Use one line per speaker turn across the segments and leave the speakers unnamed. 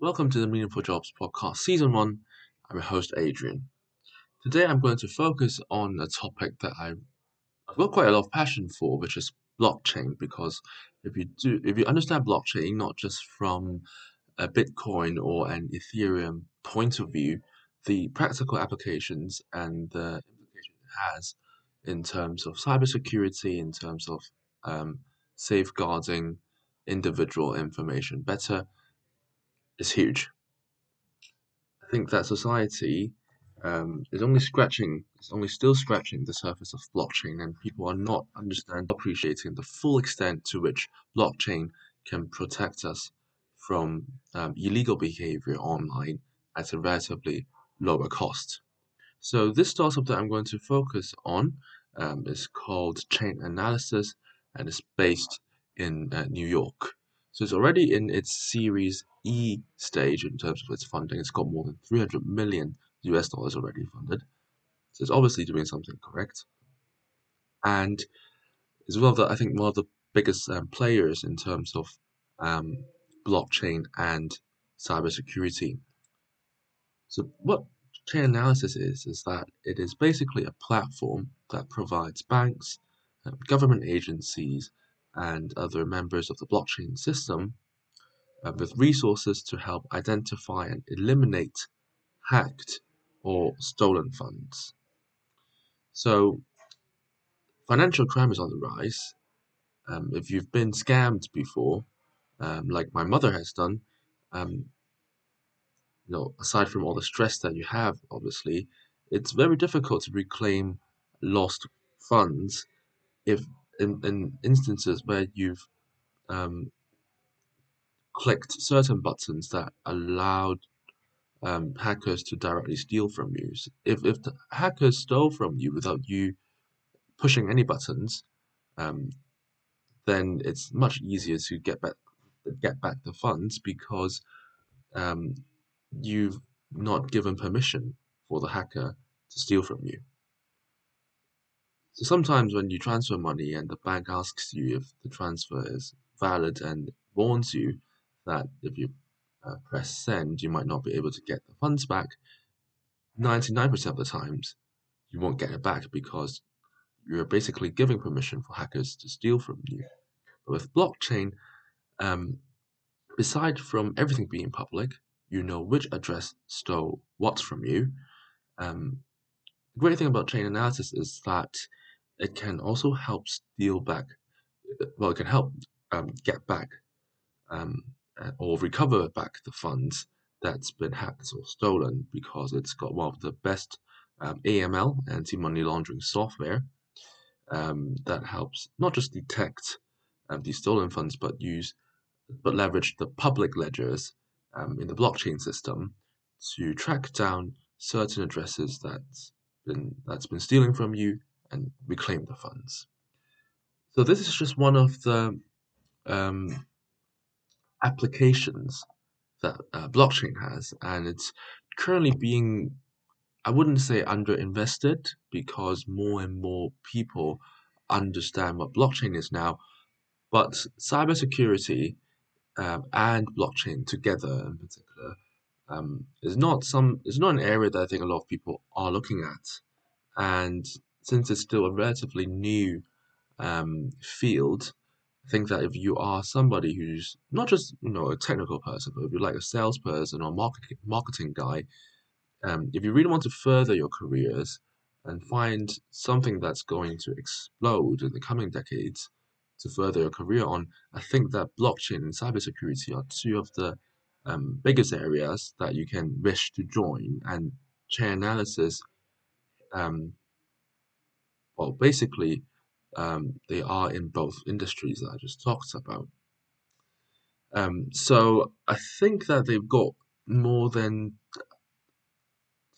Welcome to the Meaningful Jobs Podcast, Season 1. I'm your host, Adrian. Today I'm going to focus on a topic that I've got quite a lot of passion for, which is blockchain. Because if you do, if you understand blockchain, not just from a Bitcoin or an Ethereum point of view, the practical applications and the implication it has in terms of cybersecurity, in terms of um, safeguarding individual information better is huge. I think that society um, is only scratching, is only still scratching the surface of blockchain, and people are not understanding, appreciating the full extent to which blockchain can protect us from um, illegal behavior online at a relatively lower cost. So this startup that I'm going to focus on um, is called Chainalysis, and is based in uh, New York. So it's already in its Series E stage in terms of its funding. It's got more than 300 million US dollars already funded. So it's obviously doing something correct. And as well, that I think one of the biggest um, players in terms of um, blockchain and cybersecurity. So what Chainalysis is is that it is basically a platform that provides banks, um, government agencies, and other members of the blockchain system uh, with resources to help identify and eliminate hacked or stolen funds. So, financial crime is on the rise. Um, if you've been scammed before, um, like my mother has done, um, you know, aside from all the stress that you have, obviously, it's very difficult to reclaim lost funds if in, in instances where you've um, clicked certain buttons that allowed um, hackers to directly steal from you. If if the hackers stole from you without you pushing any buttons, um, then it's much easier to get back get back the funds because um, you've not given permission for the hacker to steal from you. So sometimes when you transfer money and the bank asks you if the transfer is valid and warns you that if you uh, press send, you might not be able to get the funds back, 99% of the times you won't get it back because you're basically giving permission for hackers to steal from you. But with blockchain, um, beside from everything being public, you know which address stole what from you. Um, the great thing about Chainalysis is that it can also help steal back, well, it can help um, get back um, uh, or recover back the funds that's been hacked or stolen because it's got one of the best um, AML, anti money laundering software, um, that helps not just detect um, these stolen funds, but use but leverage the public ledgers um, in the blockchain system to track down certain addresses that's been that's been stealing from you and reclaim the funds. So this is just one of the um, applications that uh, blockchain has, and it's currently being, I wouldn't say underinvested because more and more people understand what blockchain is now, but cybersecurity um, and blockchain together in particular um, is not some is not an area that I think a lot of people are looking at, and since it's still a relatively new um, field, I think that if you are somebody who's not just you know a technical person, but if you're like a salesperson or marketing marketing guy, um, if you really want to further your careers and find something that's going to explode in the coming decades to further your career on, I think that blockchain and cybersecurity are two of the um, biggest areas that you can wish to join. And chain analysis um, well, basically, um, they are in both industries that I just talked about. Um, so I think that they've got more than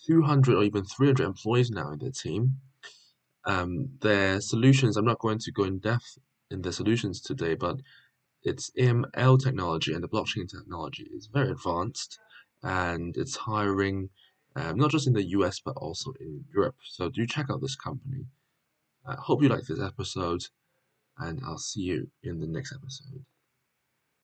200 or even 300 employees now in their team. Um, their solutions, I'm not going to go in depth in their solutions today, but its AML technology and the blockchain technology is very advanced and it's hiring um, not just in the US but also in Europe. So do check out this company. I hope you like this episode, and I'll see you in the next episode.